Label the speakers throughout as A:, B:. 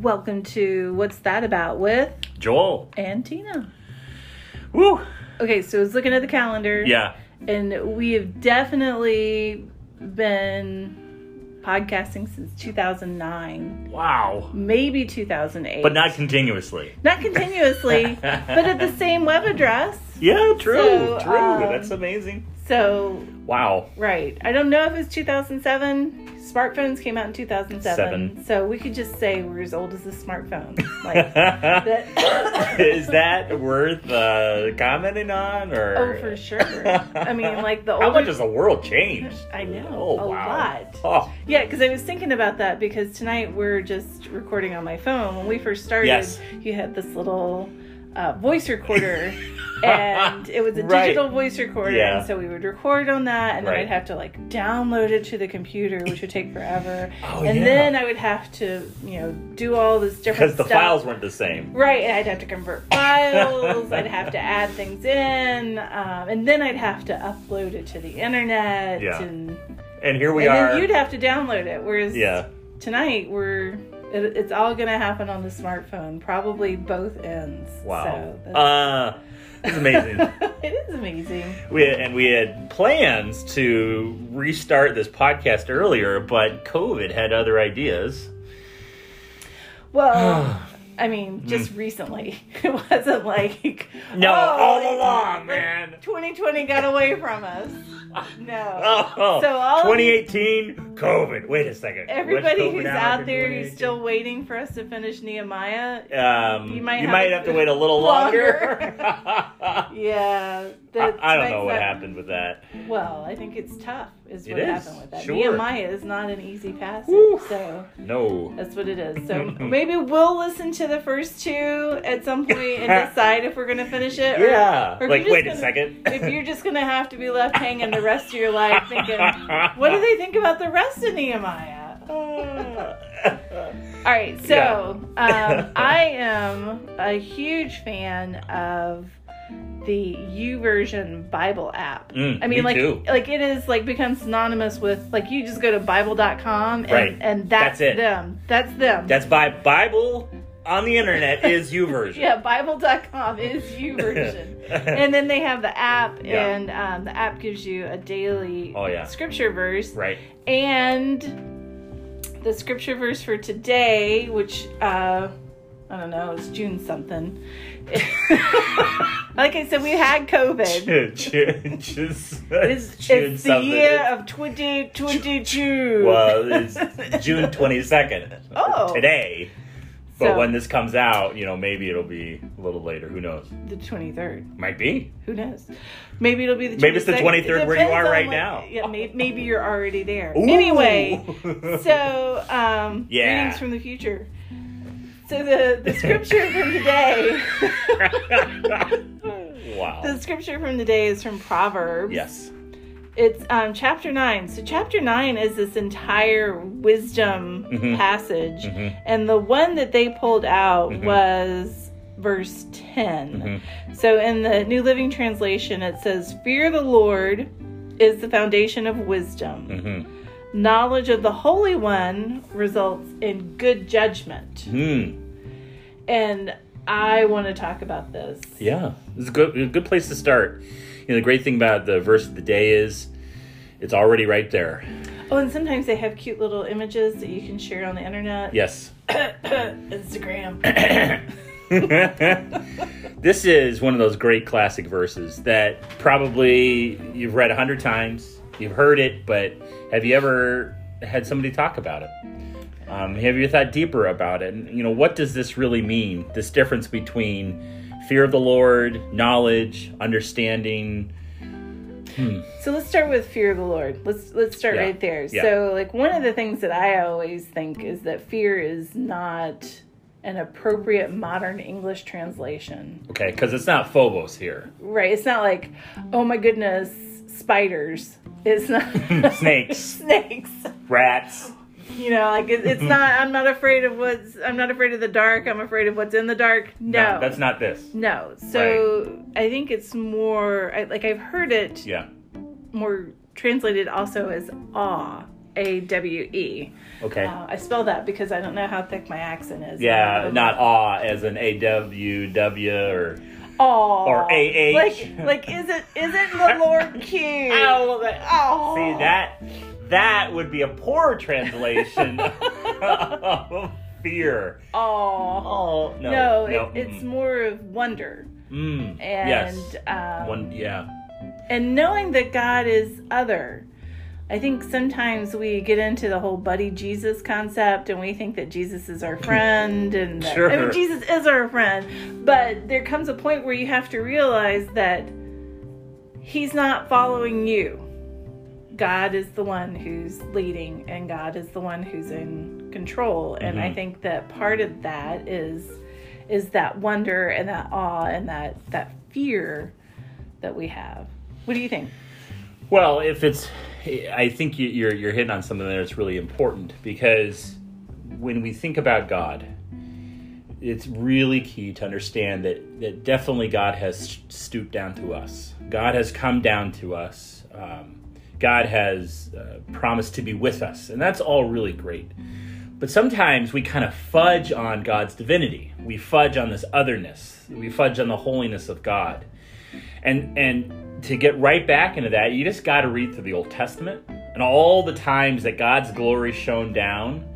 A: Welcome to What's That About with
B: Joel.
A: and Tina.
B: Woo.
A: Okay, so I was looking at the calendar.
B: Yeah.
A: And we have definitely been podcasting since 2009,
B: Wow.
A: maybe 2008.
B: But not continuously.
A: Not continuously, but at the same web address.
B: Yeah, true.
A: So,
B: true.
A: um,
B: That's amazing.
A: So,
B: Wow.
A: right. I don't know if it's 2007. Smartphones came out in 2007.
B: Seven.
A: So we could just say we're as old as the smartphone. Like, that.
B: Is that worth uh, commenting on or
A: Oh, for sure. I mean, like the
B: How
A: older.
B: much has the world changed?
A: I know
B: Oh,
A: a
B: wow.
A: lot.
B: Oh,
A: Yeah, because I was thinking about that because tonight we're just recording on my phone. When we first started,
B: Yes.
A: you had this little uh, voice recorder, and it was a
B: Right.
A: digital voice recorder,
B: Yeah.
A: and so we would record on that, and then
B: Right.
A: I'd have to like download it to the computer, which would take forever,
B: Oh,
A: and
B: yeah.
A: then I would have to, you know, do all this different
B: because the files weren't the same.
A: Right, and I'd have to convert files. I'd have to add things in, um, and then I'd have to upload it to the internet.
B: Yeah.
A: And,
B: And here we
A: and
B: are.
A: then you'd have to download it. Whereas
B: yeah.
A: tonight we're it, it's all going to happen on the smartphone, probably both ends.
B: Wow.
A: So that's,
B: uh, it's amazing.
A: it is amazing.
B: We had, and we had plans to restart this podcast earlier, but COVID had other ideas.
A: Well, I mean, just recently. It wasn't like.
B: No,
A: oh,
B: all along, man.
A: 2020 got away from us. No.
B: Oh,
A: So all of-
B: 2018, COVID. Wait a second.
A: Everybody who's out there who's
B: 2018?
A: still waiting for us to finish Nehemiah,
B: Um,
A: You might
B: you
A: have
B: might
A: to-
B: have to wait a little longer.
A: yeah,
B: I, I don't know what
A: not-
B: happened with that.
A: Well, I think it's tough. Is what
B: is,
A: happened with that.
B: sure.
A: Nehemiah is not an easy passage,
B: Woo.
A: so
B: No.
A: that's what it is. So maybe we'll listen to the first two at some point and decide if we're going to finish it. or-
B: Yeah.
A: or
B: like, wait a
A: gonna-
B: second.
A: If you're just going to have to be left hanging the rest of your life thinking, what do they think about the rest of Nehemiah? All right, so um, I am a huge fan of the YouVersion Bible app.
B: Mm,
A: I mean,
B: me
A: like,
B: too.
A: like it is like become synonymous with like you just go to Bible.com and,
B: Right.
A: and that's,
B: That's it.
A: them. That's them.
B: That's by Bible on the internet is you version.
A: yeah, Bible.com is YouVersion. and then they have the app,
B: Yeah.
A: and um, the app gives you a daily
B: Oh, yeah.
A: scripture verse.
B: Right.
A: And the scripture verse for today, which uh, I don't know, it's June something. like I said, we had COVID.
B: Just,
A: It's,
B: June
A: it's the year of 2022.
B: Well, it's June 22nd.
A: Oh.
B: Today. But
A: So-
B: when this comes out, you know, maybe it'll be a little later. Who knows?
A: the 23rd.
B: Might be.
A: Who knows? Maybe it'll be the 22nd.
B: Maybe it's the 23rd
A: It
B: where you are right
A: what-
B: now.
A: Yeah, maybe, maybe you're already there.
B: Ooh.
A: Anyway, so um,
B: Yeah.
A: greetings from the future. So the, the scripture from today,
B: wow.
A: the scripture from today is from Proverbs.
B: Yes.
A: It's um, chapter 9. So, chapter 9 is this entire wisdom
B: Mhm.
A: passage.
B: Mhm.
A: And the one that they pulled out
B: Mhm.
A: was verse 10.
B: Mhm.
A: So, in the New Living Translation, it says, Fear the Lord is the foundation of wisdom.
B: Mhm.
A: Knowledge of the Holy One results in good judgment.
B: Hmm.
A: And I want to talk about this.
B: Yeah, it's a good, a good place to start. You know, the great thing about the verse of the day is it's already right there.
A: Oh, and sometimes they have cute little images that you can share on the internet.
B: Yes.
A: Instagram.
B: this is one of those great classic verses that probably you've read a hundred times, you've heard it, but have you ever had somebody talk about it? Um, have you thought deeper about it? You know, what does this really mean? This difference between fear of the Lord, knowledge, understanding.
A: So let's start with fear of the Lord. Let's let's start
B: Yeah.
A: right there.
B: Yeah.
A: So like one of the things that I always think is that fear is not an appropriate modern English translation.
B: Okay, because it's not phobos here.
A: Right. It's not like, oh my goodness, spiders. It's not
B: Snakes.
A: snakes.
B: Rats.
A: You know, like it, it's not. I'm not afraid of what's. I'm not afraid of the dark. I'm afraid of what's in the dark. No,
B: that's not this.
A: No. So I think it's more I, like I've heard it
B: Yeah.
A: more translated also as awe. A W E.
B: Okay.
A: Uh, I spell that because I don't know how thick my accent is.
B: yeah, not aw as an A W W or
A: Aw.
B: or AH.
A: Like, like, is it is it the
B: Lord that-
A: Oh.
B: See that that would be a poor translation of fear.
A: Oh.
B: Oh no,
A: No,
B: no,
A: it, it's more of wonder
B: mm,
A: and
B: yes,
A: um,
B: one yeah,
A: and knowing that God is other. I think sometimes we get into the whole buddy Jesus concept and we think that Jesus is our friend and that, I mean, Jesus is our friend, but there comes a point where you have to realize that he's not following you. God is the one who's leading and God is the one who's in control and I
B: Mhm.
A: think that part of that is is that wonder and that awe and that that fear that we have. What do you think?
B: Well, if it's, I think you- you're you're hitting on something that's really important because when we think about God, it's really key to understand that that definitely God has stooped down to us. God has come down to us. Um, God has uh, promised to be with us, and that's all really great. But sometimes we kind of fudge on God's divinity. We fudge on this otherness. We fudge on the holiness of God and and to get right back into that you just got to read through the old testament and all the times that god's glory shone down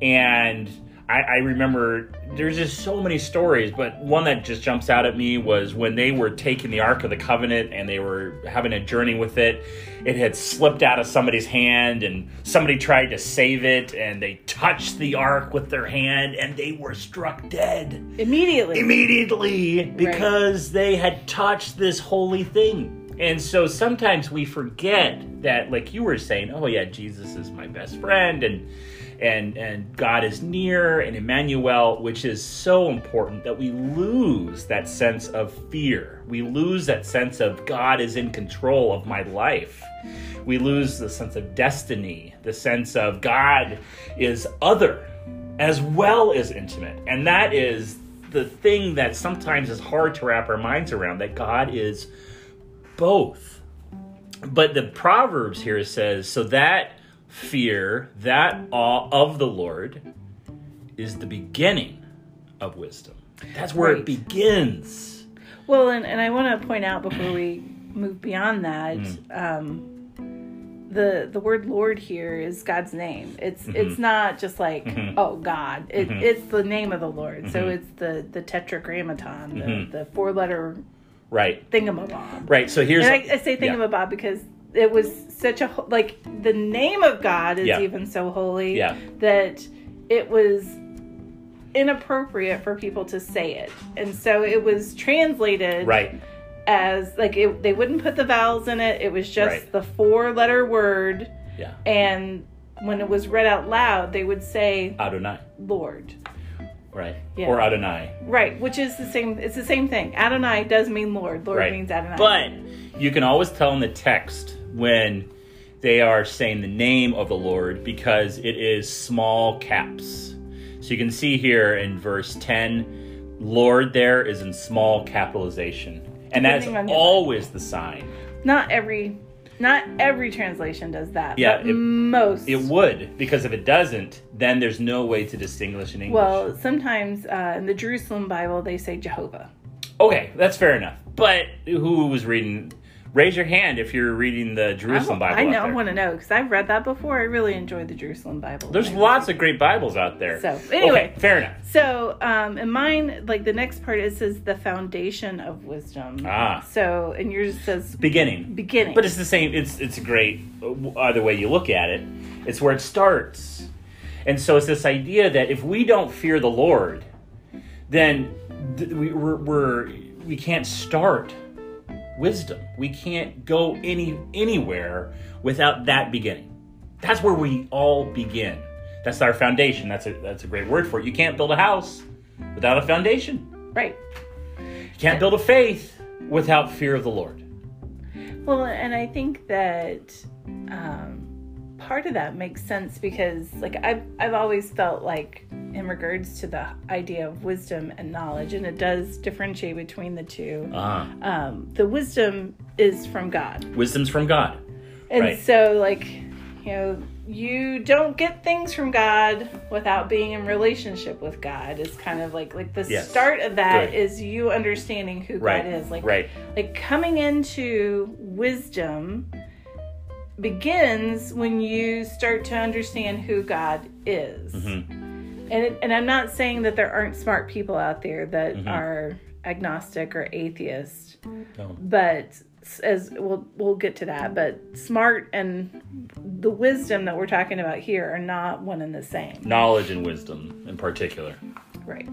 B: and I, I remember there's just so many stories but one that just jumps out at me was when they were taking the ark of the covenant and they were having a journey with it it had slipped out of somebody's hand and somebody tried to save it and they touched the ark with their hand and they were struck dead
A: Immediately.
B: immediately because they had touched this holy thing. And so sometimes we forget that, like you were saying, oh yeah, Jesus is my best friend, and and and God is near, and Emmanuel, which is so important that we lose that sense of fear. We lose that sense of God is in control of my life. We lose the sense of destiny, the sense of God is other as well as intimate. And that is the thing that sometimes is hard to wrap our minds around that God is both. But the Proverbs here says, so that fear, that awe of the Lord is the beginning of wisdom. That's where it begins.
A: Well, and, and I want to point out before we move beyond that,
B: Mm.
A: um, the the word Lord here is God's name. It's
B: Mm-hmm.
A: it's not just like
B: Mhm.
A: oh God. It,
B: Mhm.
A: It's the name of the Lord. So
B: Mhm.
A: it's the the tetragrammaton, the,
B: Mhm.
A: the four letter
B: Right.
A: thingamabob.
B: Right. So here's
A: And I, I say
B: yeah.
A: thingamabob because it was such a like the name of God is
B: Yeah.
A: even so holy
B: Yeah.
A: that it was inappropriate for people to say it, and so it was translated
B: right.
A: as like it, they wouldn't put the vowels in it. It was just
B: Right.
A: the four letter word,
B: Yeah.
A: and when it was read out loud, they would say
B: Adonai.
A: Lord.
B: Right.
A: Yeah.
B: Or Adonai.
A: Right, which is the same. It's the same thing. Adonai does mean Lord. Lord
B: Right.
A: means Adonai.
B: But you can always tell in the text when they are saying the name of the Lord because it is small caps. So you can see here in verse 10, Lord there is in small capitalization. And that's
A: Depending on your-
B: always the sign.
A: not every, not every translation does that.
B: Yeah,
A: but
B: it-
A: most.
B: It would, because if it doesn't, then there's no way to distinguish in English.
A: well, sometimes uh, in the Jerusalem Bible they say Jehovah.
B: okay, that's fair enough. But who was reading? Raise your hand if you're reading the Jerusalem Bible.
A: I know. I want to know because I've read that before. I really enjoyed the Jerusalem Bible.
B: There's lots of great Bibles out there.
A: So, anyway.
B: okay, fair enough.
A: So, um, in mine, like the next part, it says the foundation of wisdom.
B: Ah.
A: So, and yours says
B: Beginning,
A: beginning.
B: but it's the same. It's it's great either way you look at it. It's where it starts, and so it's this idea that if we don't fear the Lord, then th- we, we're, we're we can't start wisdom. We can't go any anywhere without that beginning. That's where we all begin. That's our foundation. That's a that's a great word for it. You can't build a house without a foundation.
A: right.
B: You can't build a faith without fear of the Lord.
A: Well, and I think that um, part of that makes sense because, like, I've I've always felt like, in regards to the idea of wisdom and knowledge, and it does differentiate between the two.
B: Ah,
A: Um, the wisdom is from God,
B: wisdom's from God.
A: and
B: Right.
A: so like, you know, you don't get things from God without being in relationship with God. Is kind of like like the
B: Yes.
A: start of that is you understanding who
B: Right.
A: God is. Like
B: right.
A: like coming into wisdom begins when you start to understand who God is.
B: Mhm.
A: And and I'm not saying that there aren't smart people out there that
B: Mhm.
A: are agnostic or atheist,
B: No.
A: but as we'll we'll get to that, but smart and the wisdom that we're talking about here are not one and the same.
B: Knowledge and wisdom in particular.
A: Right.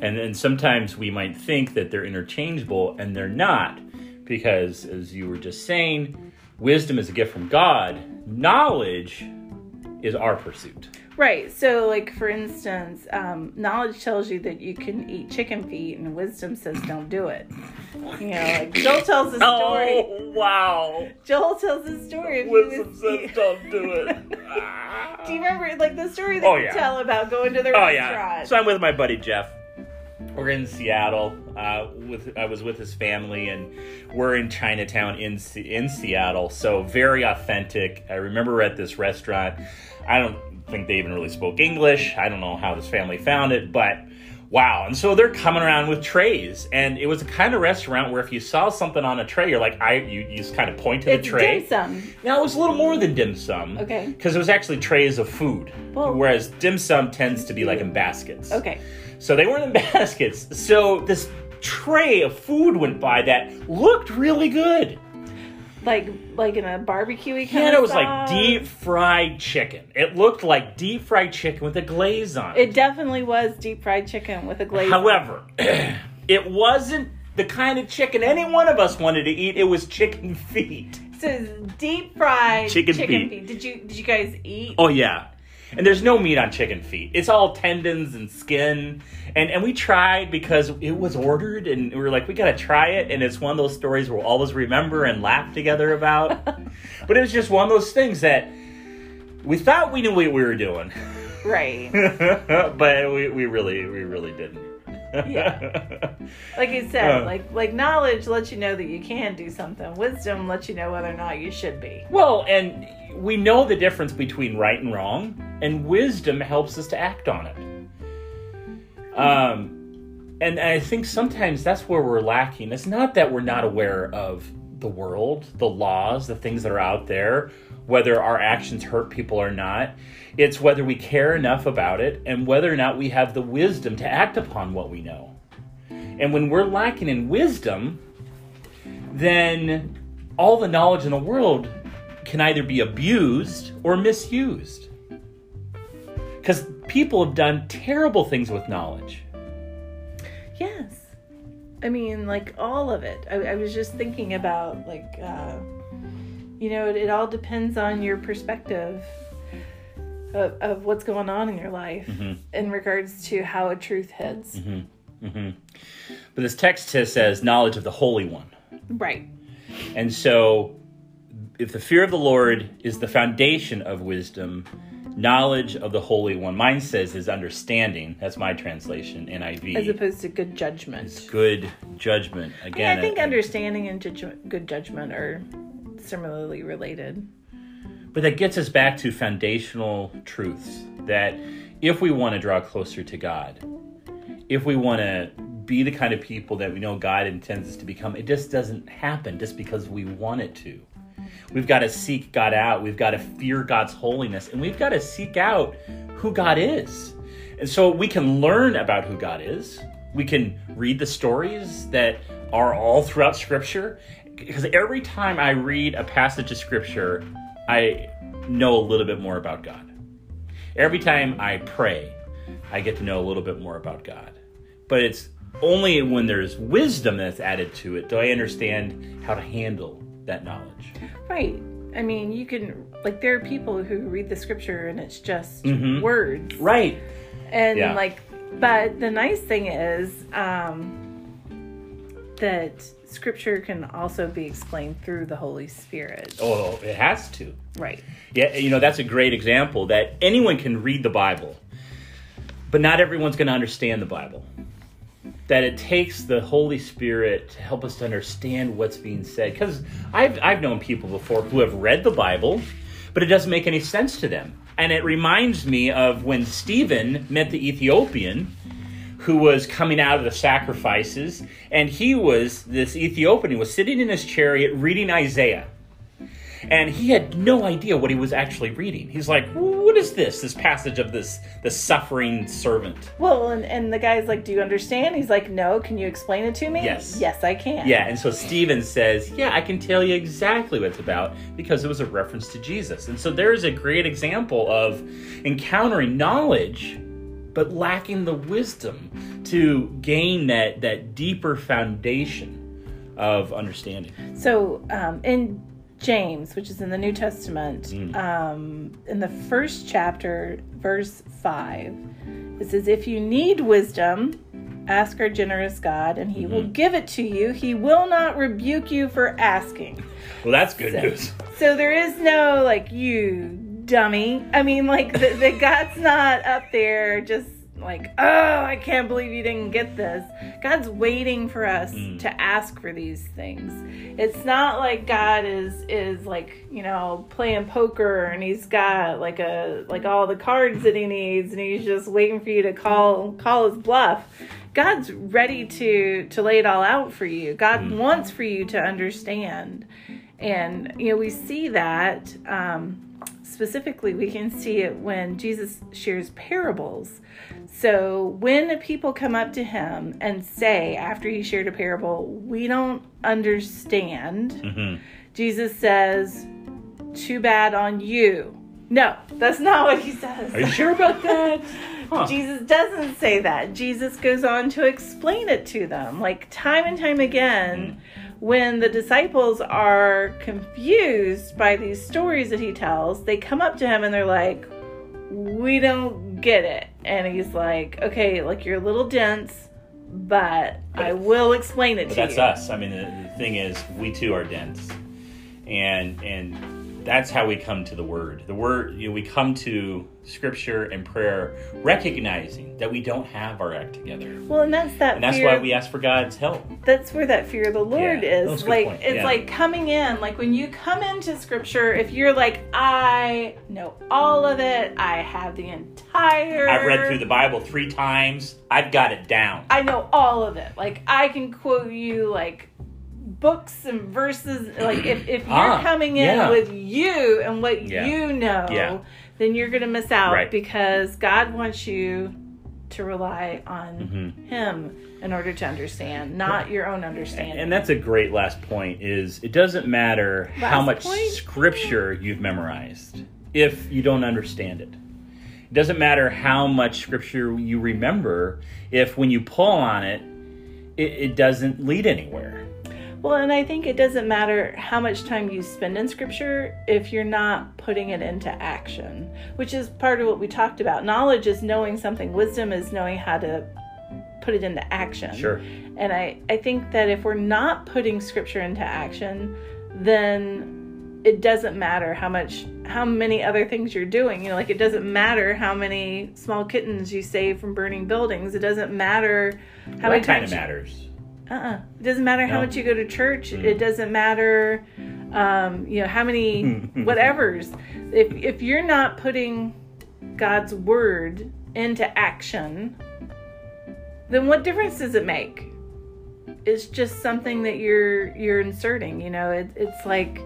B: And then sometimes we might think that they're interchangeable, and they're not, because as you were just saying, wisdom is a gift from God. Knowledge is our pursuit.
A: Right. So, like for instance, um, knowledge tells you that you can eat chicken feet, and wisdom says don't do it. You know, like Joel tells a story.
B: Oh wow!
A: Joel tells a story. Was eat-
B: don't do it.
A: do you remember like the story that
B: Oh,
A: you
B: yeah.
A: tell about going to the
B: Oh
A: restaurant?
B: yeah. So I'm with my buddy Jeff. We're in Seattle. Uh, with I was with his family, and we're in Chinatown in in Seattle. So very authentic. I remember at this restaurant. I don't think they even really spoke English. I don't know how this family found it, but wow. And so they're coming around with trays, and it was a kind of restaurant where if you saw something on a tray, you're like, I you, you just kind of point to
A: it's
B: the tray.
A: dim sum.
B: Now it was a little more than dim sum.
A: Okay.
B: Because it was actually trays of food.
A: Well-
B: whereas dim sum tends to be like in baskets.
A: Okay.
B: So they weren't in baskets. So this tray of food went by that looked really good.
A: Like like in a barbecue kind
B: Yeah,
A: of
B: it was like deep fried chicken. It looked like deep fried chicken with a glaze on it.
A: It definitely was deep fried chicken with a glaze. on it.
B: However, it wasn't the kind of chicken any one of us wanted to eat. It was chicken feet.
A: so deep fried
B: Chicken
A: chicken,
B: feet.
A: feet. Did you did you guys eat?
B: Oh yeah. And there's no meat on chicken feet. It's all tendons and skin. And and we tried because it was ordered and we were like, we gotta try it. And it's one of those stories we'll always remember and laugh together about. but it was just one of those things that we thought we knew what we were doing.
A: Right.
B: but we, we really we really didn't.
A: Yeah. Like you said,
B: Uh.
A: like like knowledge lets you know that you can do something. Wisdom lets you know whether or not you should be.
B: Well, and we know the difference between right and wrong, and wisdom helps us to act on it. Um, and I think sometimes that's where we're lacking. It's not that we're not aware of the world, the laws, the things that are out there, whether our actions hurt people or not. It's whether we care enough about it and whether or not we have the wisdom to act upon what we know. And when we're lacking in wisdom, then all the knowledge in the world can either be abused or misused. Because people have done terrible things with knowledge.
A: Yes. I mean, like all of it. I, I was just thinking about, like, uh, you know, it, it all depends on your perspective of, of what's going on in your life
B: Mhm.
A: in regards to how a truth hits.
B: hmm But this text says knowledge of the Holy One.
A: Right.
B: And so, if the fear of the Lord is the foundation of wisdom, knowledge of the Holy One, mine says is understanding. That's my translation, NIV.
A: As opposed to good judgment.
B: It's good judgment. Again,
A: I think
B: uh,
A: understanding and judge- good judgment are similarly related.
B: But that gets us back to foundational truths that if we want to draw closer to God, if we want to be the kind of people that we know God intends us to become, it just doesn't happen just because we want it to. We've got to seek God out. We've got to fear God's holiness. And we've got to seek out who God is. And so we can learn about who God is. We can read the stories that are all throughout Scripture. Because every time I read a passage of Scripture, I know a little bit more about God. Every time I pray, I get to know a little bit more about God. But it's only when there's wisdom that's added to it do I understand how to handle that knowledge.
A: Right. I mean, you can, like, there are people who read the scripture and it's just
B: Mhm.
A: words.
B: Right.
A: And,
B: Yeah.
A: like, but the nice thing is um, that scripture can also be explained through the Holy Spirit.
B: Oh, it has to.
A: Right.
B: Yeah, you know, that's a great example that anyone can read the Bible, but not everyone's going to understand the Bible. That it takes the Holy Spirit to help us to understand what's being said. Because I've, I've known people before who have read the Bible, but it doesn't make any sense to them. And it reminds me of when Stephen met the Ethiopian who was coming out of the sacrifices, and he was, this Ethiopian, was sitting in his chariot reading Isaiah. And he had no idea what he was actually reading. He's like, "What is this? This passage of this the suffering servant?"
A: Well, and, and the guy's like, Do you understand? He's like, No, can you explain it to me?
B: Yes.
A: Yes, I can.
B: Yeah, and so Stephen says, Yeah, I can tell you exactly what it's about because it was a reference to Jesus. And so there's a great example of encountering knowledge but lacking the wisdom to gain that that deeper foundation of understanding.
A: So um, in James, which is in the New Testament,
B: Mm.
A: um, in the first chapter, verse 5, it says, If you need wisdom, ask our generous God, and he
B: Mm-hmm.
A: will give it to you. He will not rebuke you for asking.
B: Well, that's good
A: So-
B: news.
A: So there is no, like, you dummy. I mean, like, the, the God's not up there just like, oh, I can't believe you didn't get this. God's waiting for us
B: Mm.
A: to ask for these things. It's not like God is is like, you know, playing poker and he's got like a like all the cards that he needs and he's just waiting for you to call call his bluff. God's ready to to lay it all out for you. God
B: Mm.
A: wants for you to understand. And you know, we see that um specifically we can see it when Jesus shares parables. So when people come up to him and say after he shared a parable, we don't understand,
B: hmm
A: Jesus says, "Too bad on you." No, that's not what he says.
B: Are you sure about that? Huh.
A: Jesus doesn't say that. Jesus goes on to explain it to them, like time and time again. When the disciples are confused by these stories that he tells, they come up to him and they're like, We don't get it. And he's like, Okay, like you're a little dense, but I will explain it
B: But
A: to
B: that's
A: you.
B: That's us. I mean, the, the thing is, we too are dense, and and that's how we come to the Word. The Word, you know, we come to Scripture and prayer, recognizing that we don't have our act together,
A: Well, and that's that
B: and that's why we ask for God's help.
A: that's where that fear of the Lord
B: Yeah,
A: is.
B: that's a good
A: Like
B: point.
A: it's
B: Yeah.
A: like coming in, like when you come into scripture, if you're like, I know all of it, I have the entire
B: I've read through the Bible three times. I've got it down.
A: I know all of it. Like I can quote you like books and verses. Like if, if you're
B: Ah,
A: coming in
B: yeah.
A: with you and what
B: Yeah.
A: you know,
B: Yeah.
A: then you're gonna miss out
B: Right.
A: because God wants you to rely on
B: Mhm.
A: him in order to understand, not your own understanding.
B: And that's a great last point is it doesn't matter how much
A: point?
B: scripture you've memorized if you don't understand it. It doesn't matter how much scripture you remember if when you pull on it, it, it doesn't lead anywhere.
A: Well, and I think it doesn't matter how much time you spend in scripture if you're not putting it into action, which is part of what we talked about. Knowledge is knowing something, wisdom is knowing how to put it into action.
B: Sure.
A: And I, I think that if we're not putting scripture into action, then it doesn't matter how much how many other things you're doing. You know, like it doesn't matter how many small kittens you save from burning buildings. It doesn't matter how many
B: that kind of matters.
A: Uh-uh. It doesn't matter how
B: No.
A: much you go to church.
B: Mm.
A: It doesn't matter, um, you know, how many whatever's. If if you're not putting God's word into action, then what difference does it make? It's just something that you're you're inserting. You know, it, it's like.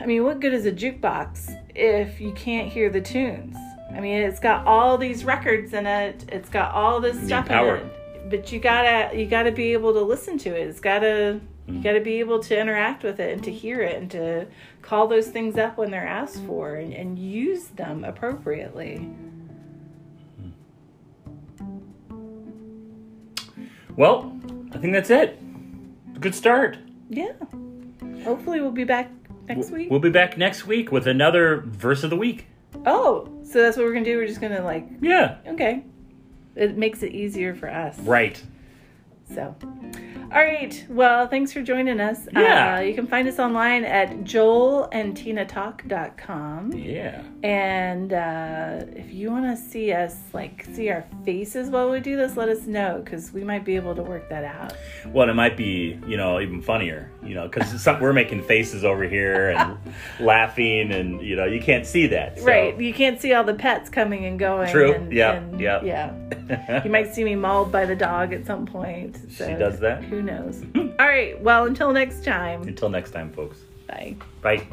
A: I mean, what good is a jukebox if you can't hear the tunes? I mean, it's got all these records in it. It's got all this stuff
B: power.
A: in it. But you gotta you gotta be able to listen to it. It's gotta you
B: Mm.
A: gotta be able to interact with it and to hear it and to call those things up when they're asked for and, and use them appropriately.
B: Well, I think that's it. Good start.
A: Yeah. Hopefully we'll be back next week.
B: We'll be back next week with another verse of the week.
A: oh, so that's what we're gonna do. We're just gonna like
B: Yeah.
A: okay. It makes it easier for us.
B: Right.
A: So, all right. Well, thanks for joining us.
B: Yeah.
A: Uh, you can find us online at joelandtinatalk.com.
B: Yeah.
A: And uh, if you want to see us, like, see our faces while we do this, let us know because we might be able to work that out.
B: Well, it might be, you know, even funnier you know, because we're making faces over here and laughing, and you know, you can't see that. so-
A: Right. You can't see all the pets coming and going.
B: True.
A: And,
B: Yeah,
A: and-
B: yeah.
A: Yeah. You might see me mauled by the dog at some point. So
B: She does that?
A: Who knows? all right. Well, until next time.
B: Until next time, folks.
A: Bye.
B: Bye.